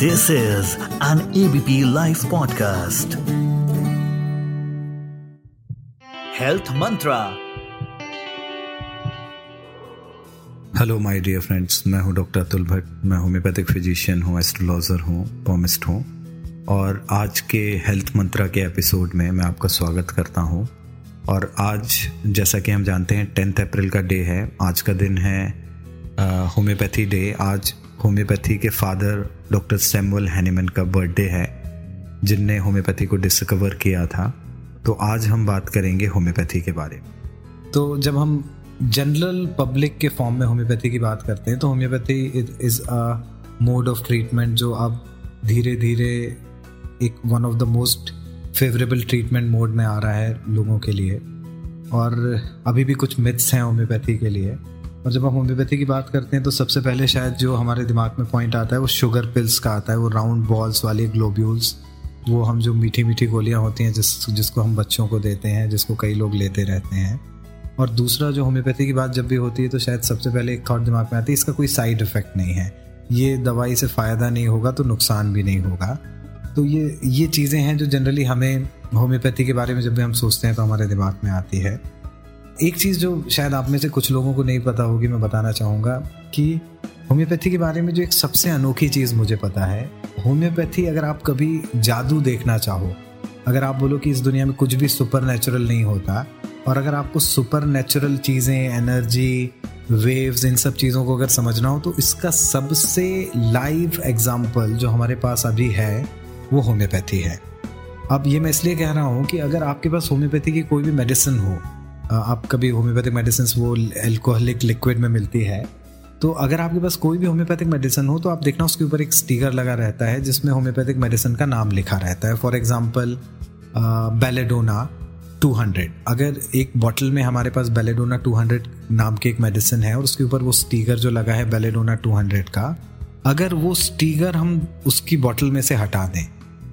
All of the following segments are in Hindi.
This is an ABP Life podcast. Health Mantra. Hello my dear friends मैं हूँ डॉक्टर अतुल भट्ट मैं होम्योपैथिक फिजिशियन हूँ एस्ट्रोलॉजर हूँ पॉमिस्ट हूँ। और आज के हेल्थ मंत्रा के एपिसोड में मैं आपका स्वागत करता हूँ। और आज, जैसा कि हम जानते हैं टेंथ अप्रैल का डे है। आज का दिन है होम्योपैथी डे आज होम्योपैथी के फादर डॉक्टर सैमुअल हैनीमैन का बर्थडे है, जिनने होम्योपैथी को डिस्कवर किया था। तो आज हम बात करेंगे होम्योपैथी के बारे में। तो जब हम जनरल पब्लिक के फॉर्म में होम्योपैथी की बात करते हैं तो homeopathy is a mode of treatment जो अब धीरे धीरे एक one of the most favourable treatment mode में आ रहा है लोगों के लिए। और अभी भी कुछ मिथ्स हैं होम्योपैथी के लिए। और जब हम होम्योपैथी की बात करते हैं तो सबसे पहले शायद जो हमारे दिमाग में पॉइंट आता है, वो शुगर पिल्स का आता है, वो राउंड बॉल्स वाले ग्लोब्यूल्स वो हम जो मीठी मीठी गोलियाँ होती हैं, जिस, जिसको हम बच्चों को देते हैं, जिसको कई लोग लेते रहते हैं। और दूसरा जो होम्योपैथी की बात जब भी होती है तो शायद सबसे पहले एक थॉट दिमाग में आती है, इसका कोई साइड इफ़ेक्ट नहीं है। ये दवाई से फ़ायदा नहीं होगा तो नुकसान भी नहीं होगा। तो ये ये चीज़ें हैं जो जनरली हमें होम्योपैथी के बारे में जब भी हम सोचते हैं तो हमारे दिमाग में आती है। एक चीज़ जो शायद आप में से कुछ लोगों को नहीं पता होगी, मैं बताना चाहूँगा कि होम्योपैथी के बारे में जो एक सबसे अनोखी चीज़ मुझे पता है, होम्योपैथी अगर आप कभी जादू देखना चाहो, अगर आप बोलो कि इस दुनिया में कुछ भी सुपर नहीं होता, और अगर आपको सुपर नेचुरल चीज़ें, एनर्जी, वेव्स, इन सब चीज़ों को अगर समझना हो तो इसका सबसे लाइव एग्ज़ाम्पल जो हमारे पास अभी है, वो होम्योपैथी है। अब ये मैं इसलिए कह रहा हूँ कि अगर आपके पास होम्योपैथी की कोई भी मेडिसिन हो आप कभी होम्योपैथिक मेडिसिन वो एल्कोहलिक लिक्विड में मिलती है तो अगर आपके पास कोई भी होम्योपैथिक मेडिसिन हो तो आप देखना उसके ऊपर एक स्टिकर लगा रहता है, जिसमें होम्योपैथिक मेडिसिन का नाम लिखा रहता है। फॉर एग्ज़ाम्पल बेलेडोना 200 अगर एक बॉटल में हमारे पास बेलेडोना 200 नाम की एक मेडिसिन है, और उसके ऊपर वो स्टीगर जो लगा है बेलेडोना 200 का, अगर वो स्टीगर हम उसकी बॉटल में से हटा दें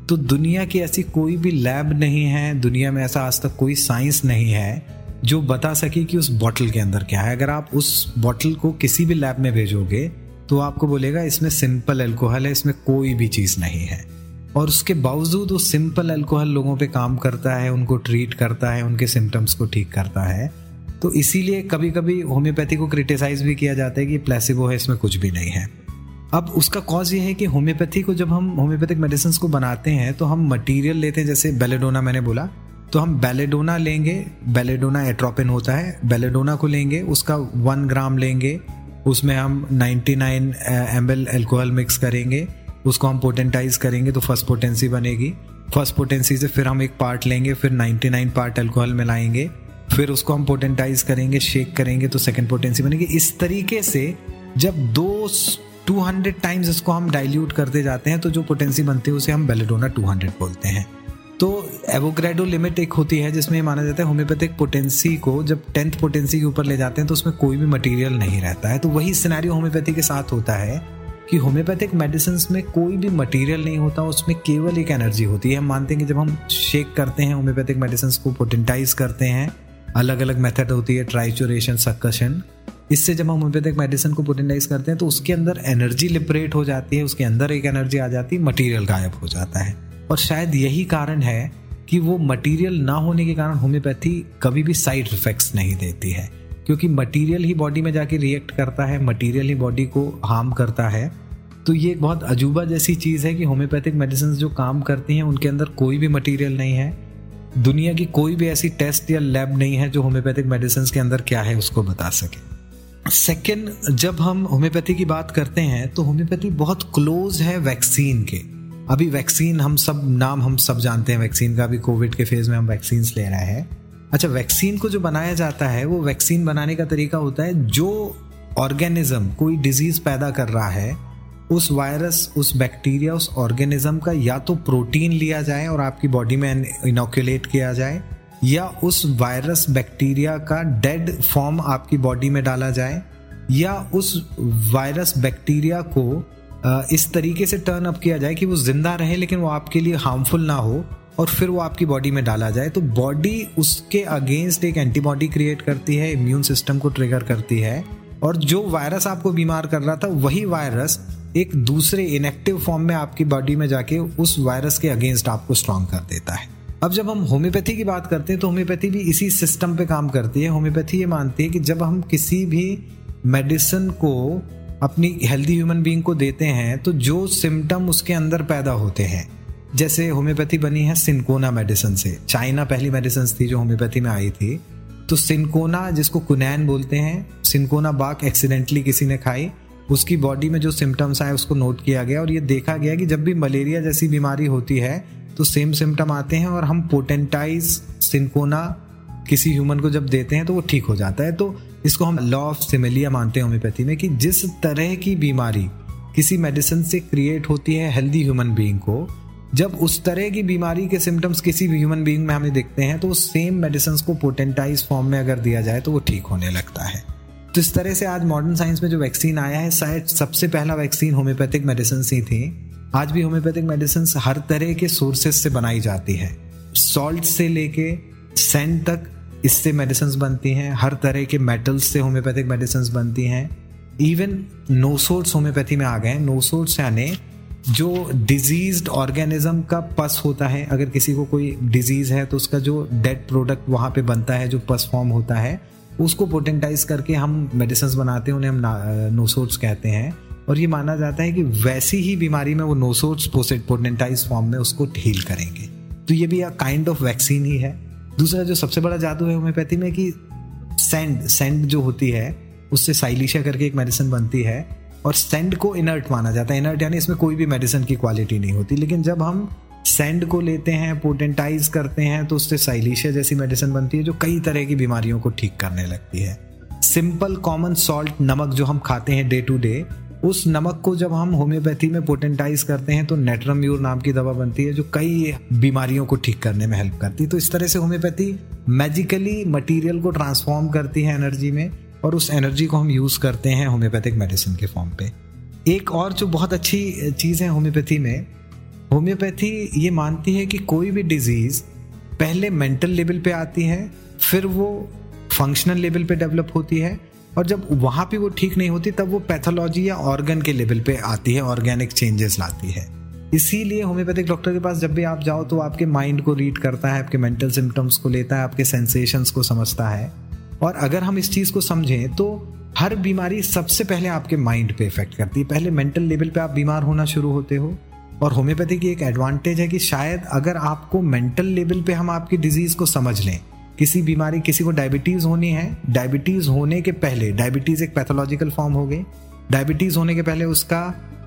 तो दुनिया की ऐसी कोई भी लैब नहीं है, दुनिया में ऐसा आज तक कोई साइंस नहीं है जो बता सके कि उस बॉटल के अंदर क्या है। अगर आप उस बॉटल को किसी भी लैब में भेजोगे तो आपको बोलेगा, इसमें सिंपल एल्कोहल है, इसमें कोई भी चीज़ नहीं है। और उसके बावजूद वो सिंपल अल्कोहल लोगों पे काम करता है, उनको ट्रीट करता है, उनके सिम्टम्स को ठीक करता है तो इसीलिए कभी कभी होम्योपैथी को क्रिटिसाइज भी किया जाता है कि प्लेसिबो है, इसमें कुछ भी नहीं है। अब उसका कॉज ये है कि होम्योपैथी को जब हम होम्योपैथिक मेडिसिन को बनाते हैं तो हम मटेरियल लेते हैं, जैसे बेलेडोना मैंने बोला तो हम बेलेडोना लेंगे बेलेडोना एट्रोपिन होता है बेलेडोना को लेंगे, उसका वन ग्राम लेंगे, उसमें हम 99 nine M L alcohol mix करेंगे, उसको हम पोटेंटाइज करेंगे तो फ़र्स्ट पोटेंसी बनेगी। फ़र्स्ट पोटेंसी से फिर हम एक पार्ट लेंगे, फिर 99 पार्ट एल्कोहल मिलाएँगे, फिर उसको हम पोटेंटाइज करेंगे शेक करेंगे तो सेकेंड पोटेंसी बनेगी। इस तरीके से जब दो 200 टाइम्स इसको हम डाइल्यूट करते जाते हैं तो जो पोटेंसी बनती है उसे हम बेलेडोना 200 बोलते हैं। तो एवोग्रेडो लिमिट एक होती है जिसमें माना जाता है होम्योपैथिक पोटेंसी को जब टेंथ पोटेंसी के ऊपर ले जाते हैं तो उसमें कोई भी मटेरियल नहीं रहता है। तो वही सिनेरियो होम्योपैथी के साथ होता है कि होम्योपैथिक मेडिसिन में कोई भी मटेरियल नहीं होता, उसमें केवल एक एनर्जी होती है। हम मानते हैं कि जब हम शेक करते हैं होम्योपैथिक मेडिसिन को पोटेंटाइज करते हैं अलग अलग मेथड होती है ट्राइचुरेशन सक्कशन इससे जब हम होम्योपैथिक मेडिसिन को पोटेंटाइज करते हैं तो उसके अंदर एनर्जी लिबरेट हो जाती है, उसके अंदर एक एनर्जी आ जाती है मटीरियल गायब हो जाता है। और शायद यही कारण है कि वो मटेरियल ना होने के कारण होम्योपैथी कभी भी साइड इफेक्ट्स नहीं देती है। क्योंकि मटेरियल ही बॉडी में जाके रिएक्ट करता है मटेरियल ही बॉडी को हार्म करता है। तो ये एक बहुत अजूबा जैसी चीज़ है कि होम्योपैथिक मेडिसिन जो काम करती हैं, उनके अंदर कोई भी मटेरियल नहीं है। दुनिया की कोई भी ऐसी टेस्ट या लैब नहीं है जो होम्योपैथिक मेडिसिन के अंदर क्या है, उसको बता सके। सेकेंड जब हम होम्योपैथी की बात करते हैं तो होम्योपैथी बहुत क्लोज है वैक्सीन के। अभी वैक्सीन हम सब नाम हम सब जानते हैं वैक्सीन का अभी कोविड के फ़ेज़ में हम वैक्सीन ले रहे हैं। अच्छा वैक्सीन को जो बनाया जाता है, वो वैक्सीन बनाने का तरीका होता है, जो ऑर्गेनिज्म कोई डिज़ीज़ पैदा कर रहा है, उस वायरस उस बैक्टीरिया उस ऑर्गेनिज्म का या तो प्रोटीन लिया जाए और आपकी बॉडी में इनोकुलेट किया जाए, या उस वायरस बैक्टीरिया का डेड फॉर्म आपकी बॉडी में डाला जाए, या उस वायरस बैक्टीरिया को इस तरीके से टर्न अप किया जाए कि वो ज़िंदा रहे, लेकिन वो आपके लिए हार्मफुल ना हो और फिर वो आपकी बॉडी में डाला जाए। तो बॉडी उसके अगेंस्ट एक एंटीबॉडी क्रिएट करती है इम्यून सिस्टम को ट्रिगर करती है और जो वायरस आपको बीमार कर रहा था, वही वायरस एक दूसरे इनएक्टिव फॉर्म में आपकी बॉडी में जाके उस वायरस के अगेंस्ट आपको स्ट्रांग कर देता है। अब जब हम होम्योपैथी की बात करते हैं तो होम्योपैथी भी इसी सिस्टम पे काम करती है। होम्योपैथी ये मानती है कि जब हम किसी भी मेडिसिन को अपनी हेल्दी ह्यूमन बीइंग को देते हैं तो जो सिम्टम उसके अंदर पैदा होते हैं। जैसे होम्योपैथी बनी है सिंकोना मेडिसिन से। चाइना पहली मेडिसिन थी जो होम्योपैथी में आई थी। तो सिंकोना जिसको कुनैन बोलते हैं सिंकोना बाक एक्सीडेंटली किसी ने खाई। उसकी बॉडी में जो सिम्टम्स आए, उसको नोट किया गया और ये देखा गया कि जब भी मलेरिया जैसी बीमारी होती है तो सेम सिम्टम आते हैं और हम पोटेंटाइज सिंकोना किसी ह्यूमन को जब देते हैं तो वो ठीक हो जाता है। तो इसको हम लॉ ऑफ़ सिमिलिया मानते हैं होम्योपैथी में कि जिस तरह की बीमारी किसी मेडिसिन से क्रिएट होती है हेल्दी ह्यूमन बीइंग को, जब उस तरह की बीमारी के सिम्टम्स किसी भी ह्यूमन बीइंग में हमें दिखते हैं तो सेम मेडिसिन को पोटेंटाइज फॉर्म में अगर दिया जाए तो वो ठीक होने लगता है। तो इस तरह से आज मॉडर्न साइंस में जो वैक्सीन आया है, शायद सबसे पहला वैक्सीन होम्योपैथिक मेडिसिन ही थी। आज भी होम्योपैथिक मेडिसिन हर तरह के सोर्सेज से बनाई जाती है। सॉल्ट से लेके सेंट तक इससे मेडिसिन बनती हैं, हर तरह के मेटल्स से होम्योपैथिक मेडिसिन बनती हैं। इवन नोसोर्ट्स होम्योपैथी में आ गए नोसोर्ट्स यानी जो डिज़ीज़ ऑर्गेनिज्म का पस होता है, अगर किसी को कोई डिज़ीज़ है तो उसका जो डेड प्रोडक्ट वहाँ पे बनता है, जो पस फॉर्म होता है, उसको पोटेंटाइज करके हम मेडिसिन बनाते हैं, उन्हें हम नोसोर्ट्स कहते हैं। और ये माना जाता है कि वैसी ही बीमारी में वो नोसोर्ट्स पोटेंटाइज फॉर्म में उसको हील करेंगे। तो ये भी अ काइंड ऑफ़ वैक्सीन ही है। दूसरा जो सबसे बड़ा जादू है होम्योपैथी में कि सेंड सेंड जो होती है, उससे साइलिशिया करके एक मेडिसिन बनती है और सेंड को इनर्ट माना जाता है। इनर्ट यानी इसमें कोई भी मेडिसिन की क्वालिटी नहीं होती। लेकिन जब हम सेंड को लेते हैं पोटेंटाइज करते हैं तो उससे साइलिशिया जैसी मेडिसिन बनती है, जो कई तरह की बीमारियों को ठीक करने लगती है। सिंपल कॉमन सॉल्ट नमक जो हम खाते हैं डे टू डे उस नमक को जब हम होम्योपैथी में पोटेंटाइज करते हैं तो नेट्रम्यूर नाम की दवा बनती है जो कई बीमारियों को ठीक करने में हेल्प करती है। तो इस तरह से होम्योपैथी मैजिकली मटेरियल को ट्रांसफॉर्म करती है एनर्जी में, और उस एनर्जी को हम यूज़ करते हैं होम्योपैथिक मेडिसिन के फॉर्म पे। एक और जो बहुत अच्छी चीज़ है होम्योपैथी में, होम्योपैथी ये मानती है कि कोई भी डिज़ीज़ पहले मेंटल लेवल पे आती है, फिर वो फंक्शनल लेवल पे डेवलप होती है और जब वहाँ पे वो ठीक नहीं होती, तब वो पैथोलॉजी या ऑर्गन के लेवल पे आती है ऑर्गेनिक चेंजेस लाती है। इसीलिए होम्योपैथिक डॉक्टर के पास जब भी आप जाओ तो आपके माइंड को रीड करता है, आपके मेंटल सिम्टम्स को लेता है, आपके सेंसेशंस को समझता है। और अगर हम इस चीज़ को समझें तो हर बीमारी सबसे पहले आपके माइंड पे इफ़ेक्ट करती है। पहले मेंटल लेवल पे आप बीमार होना शुरू होते हो, और होम्योपैथी की एक एडवांटेज है कि शायद अगर आपको मेंटल लेवल पे हम आपकी डिज़ीज़ को समझ लें किसी बीमारी, किसी को डायबिटीज़ होनी है डायबिटीज़ होने के पहले डायबिटीज़ एक पैथोलॉजिकल फॉर्म हो गई। डायबिटीज़ होने के पहले उसका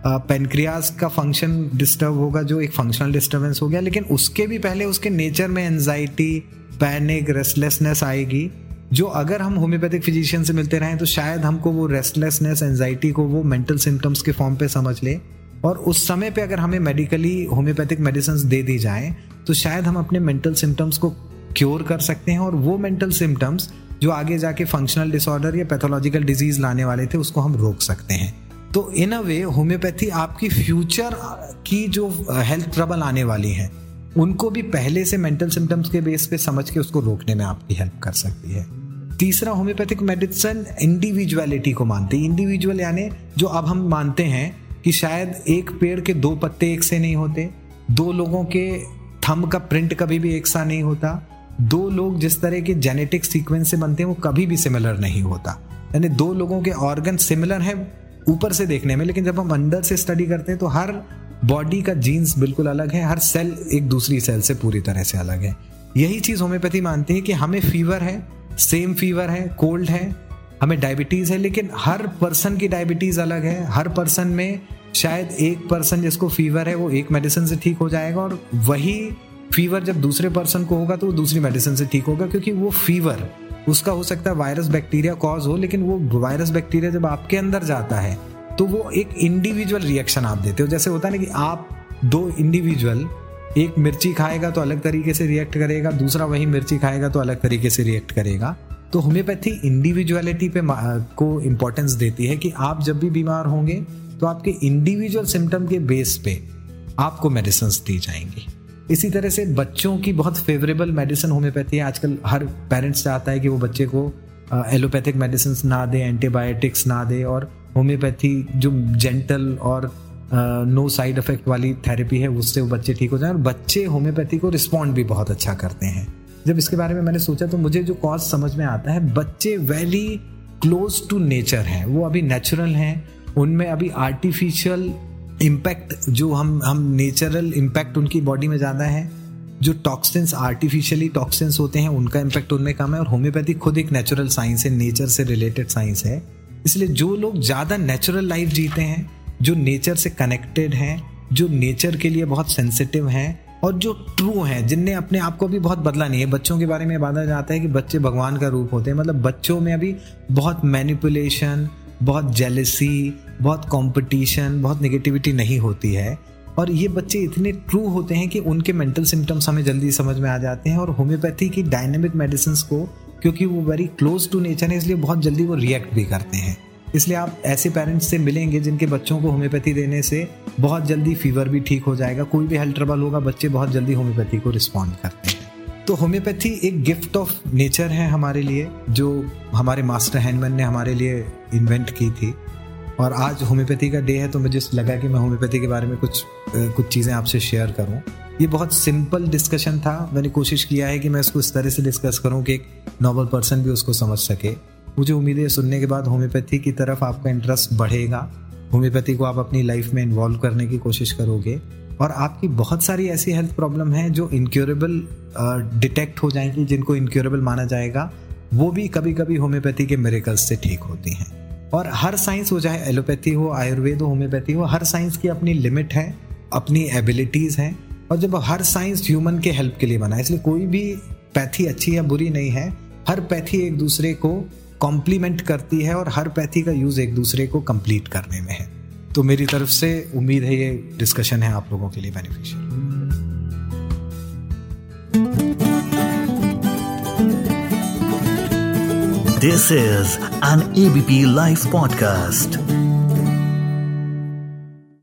पेनक्रियाज का फ़ंक्शन डिस्टर्ब होगा, जो एक फंक्शनल डिस्टर्बेंस हो गया, लेकिन उसके भी पहले उसके नेचर में एनजाइटी पैनिक रेस्टलेसनेस आएगी। जो अगर हम होम्योपैथिक फिजिशियन से मिलते रहें तो शायद हमको वो रेस्टलेसनेस एनजाइटी को वो मेंटल सिम्टम्स के फॉर्म पे समझ ले। और उस समय पे अगर हमें मेडिकली होम्योपैथिक मेडिसिन दे दी जाए तो शायद हम अपने मेंटल सिम्टम्स को क्योर कर सकते हैं और वो मेंटल सिम्टम्स जो आगे जाके फंक्शनल डिसऑर्डर या पैथोलॉजिकल डिज़ीज़ लाने वाले थे, उसको हम रोक सकते हैं। तो इन अ वे होम्योपैथी आपकी फ्यूचर की जो हेल्थ ट्रबल आने वाली है, उनको भी पहले से मेंटल सिम्टम्स के बेस पे समझ के उसको रोकने में आपकी हेल्प कर सकती है। तीसरा होम्योपैथिक मेडिसिन इंडिविजुअलिटी को मानती है। इंडिविजुअल यानी जो अब हम मानते हैं कि शायद एक पेड़ के दो पत्ते एक से नहीं होते, दो लोगों के थम का प्रिंट कभी भी एक सा नहीं होता दो लोग जिस तरह के जेनेटिक सीक्वेंस से बनते हैं, वो कभी भी सिमिलर नहीं होता। यानी दो लोगों के ऑर्गन सिमिलर है ऊपर से देखने में, लेकिन जब हम अंदर से स्टडी करते हैं तो हर बॉडी का जीन्स बिल्कुल अलग है, हर सेल एक दूसरी सेल से पूरी तरह से अलग है। यही चीज़ होम्योपैथी मानती है कि हमें फीवर है सेम फीवर है कोल्ड है, हमें डायबिटीज़ है, लेकिन हर पर्सन की डायबिटीज़ अलग है। हर पर्सन में शायद एक पर्सन जिसको फीवर है, वो एक मेडिसिन से ठीक हो जाएगा, और वही फीवर जब दूसरे पर्सन को होगा तो वो दूसरी मेडिसिन से ठीक होगा, क्योंकि वो फीवर, उसका हो सकता है वायरस बैक्टीरिया कॉज हो, लेकिन वो वायरस बैक्टीरिया जब आपके अंदर जाता है तो वो एक इंडिविजुअल रिएक्शन आप देते हो। जैसे होता है ना कि आप दो इंडिविजुअल एक मिर्ची खाएगा तो अलग तरीके से रिएक्ट करेगा, दूसरा वही मिर्ची खाएगा तो अलग तरीके से रिएक्ट करेगा। तो होम्योपैथी इंडिविजुअलिटी पे को इम्पोर्टेंस देती है कि आप जब भी बीमार होंगे तो आपके इंडिविजुअल सिम्टम के बेस पे आपको मेडिसिन दी जाएँगी। इसी तरह से बच्चों की बहुत फेवरेबल मेडिसिन होम्योपैथी है। आजकल हर पेरेंट्स चाहता है कि वो बच्चे को एलोपैथिक मेडिसिन ना दे एंटीबायोटिक्स ना दे और होम्योपैथी जो जेंटल और नो साइड इफ़ेक्ट वाली थेरेपी है, उससे वो बच्चे ठीक हो जाए। और बच्चे होम्योपैथी को रिस्पॉन्ड भी बहुत अच्छा करते हैं। जब इसके बारे में मैंने सोचा तो मुझे जो कॉज समझ में आता है, बच्चे वेरी क्लोज टू नेचर हैं। वो अभी नेचुरल हैं। उनमें अभी आर्टिफिशियल इम्पैक्ट जो हम हम नेचुरल इम्पैक्ट उनकी बॉडी में ज़्यादा है, जो टॉक्सिन्स आर्टिफिशियली टॉक्सिन्स होते हैं, उनका इम्पैक्ट उनमें कम है और होम्योपैथी खुद एक नेचुरल साइंस है नेचर से रिलेटेड साइंस है। इसलिए जो लोग ज़्यादा नेचुरल लाइफ जीते हैं, जो नेचर से कनेक्टेड हैं, जो नेचर के लिए बहुत सेंसिटिव हैं और जो ट्रू हैं, जिनने अपने आप को भी बहुत बदला नहीं है। बच्चों के बारे में बाधा जाता है कि बच्चे भगवान का रूप होते हैं। मतलब बच्चों में अभी बहुत मैनिपुलेशन बहुत जेलसी बहुत कंपटीशन बहुत नेगेटिविटी नहीं होती है। और ये बच्चे इतने ट्रू होते हैं कि उनके मेंटल सिम्टम्स हमें जल्दी समझ में आ जाते हैं और होम्योपैथी की डायनेमिक मेडिसिन को, क्योंकि वो वेरी क्लोज टू नेचर है, इसलिए बहुत जल्दी वो रिएक्ट भी करते हैं। इसलिए आप ऐसे पेरेंट्स से मिलेंगे जिनके बच्चों को होम्योपैथी देने से बहुत जल्दी फीवर भी ठीक हो जाएगा, कोई भी हेल्थ ट्रबल होगा, बच्चे बहुत जल्दी होम्योपैथी को रिस्पॉन्ड करते हैं। तो होम्योपैथी एक गिफ्ट ऑफ़ नेचर है हमारे लिए, जो हमारे मास्टर हैंडमैन ने हमारे लिए इन्वेंट की थी। और आज होम्योपैथी का डे है तो मुझे लगा कि मैं होम्योपैथी के बारे में कुछ कुछ चीज़ें आपसे शेयर करूँ। ये बहुत सिंपल डिस्कशन था। मैंने कोशिश किया है कि मैं इसको इस तरह से डिस्कस करूँ कि एक नॉर्मल पर्सन भी उसको समझ सके। मुझे उम्मीद है सुनने के बाद होम्योपैथी की तरफ़ आपका इंटरेस्ट बढ़ेगा। होम्योपैथी को आप अपनी लाइफ में इन्वॉल्व करने की कोशिश करोगे और आपकी बहुत सारी ऐसी हेल्थ प्रॉब्लम है जो इनक्योरेबल डिटेक्ट हो जाएँगी, जिनको इनक्योरेबल माना जाएगा, वो भी कभी कभी होम्योपैथी के मेरेकल्स से ठीक होती हैं। और हर साइंस हो, चाहे एलोपैथी हो, आयुर्वेद हो, होम्योपैथी हो, हर साइंस की अपनी लिमिट है, अपनी एबिलिटीज़ हैं। और जब हर साइंस ह्यूमन के हेल्प के लिए बना है इसलिए कोई भी पैथी अच्छी या बुरी नहीं है, हर पैथी एक दूसरे को कॉम्प्लीमेंट करती है और हर पैथी का यूज़ एक दूसरे को कंप्लीट करने में है। तो मेरी तरफ़ से उम्मीद है ये डिस्कशन है आप लोगों के लिए beneficial this is an ABP live podcast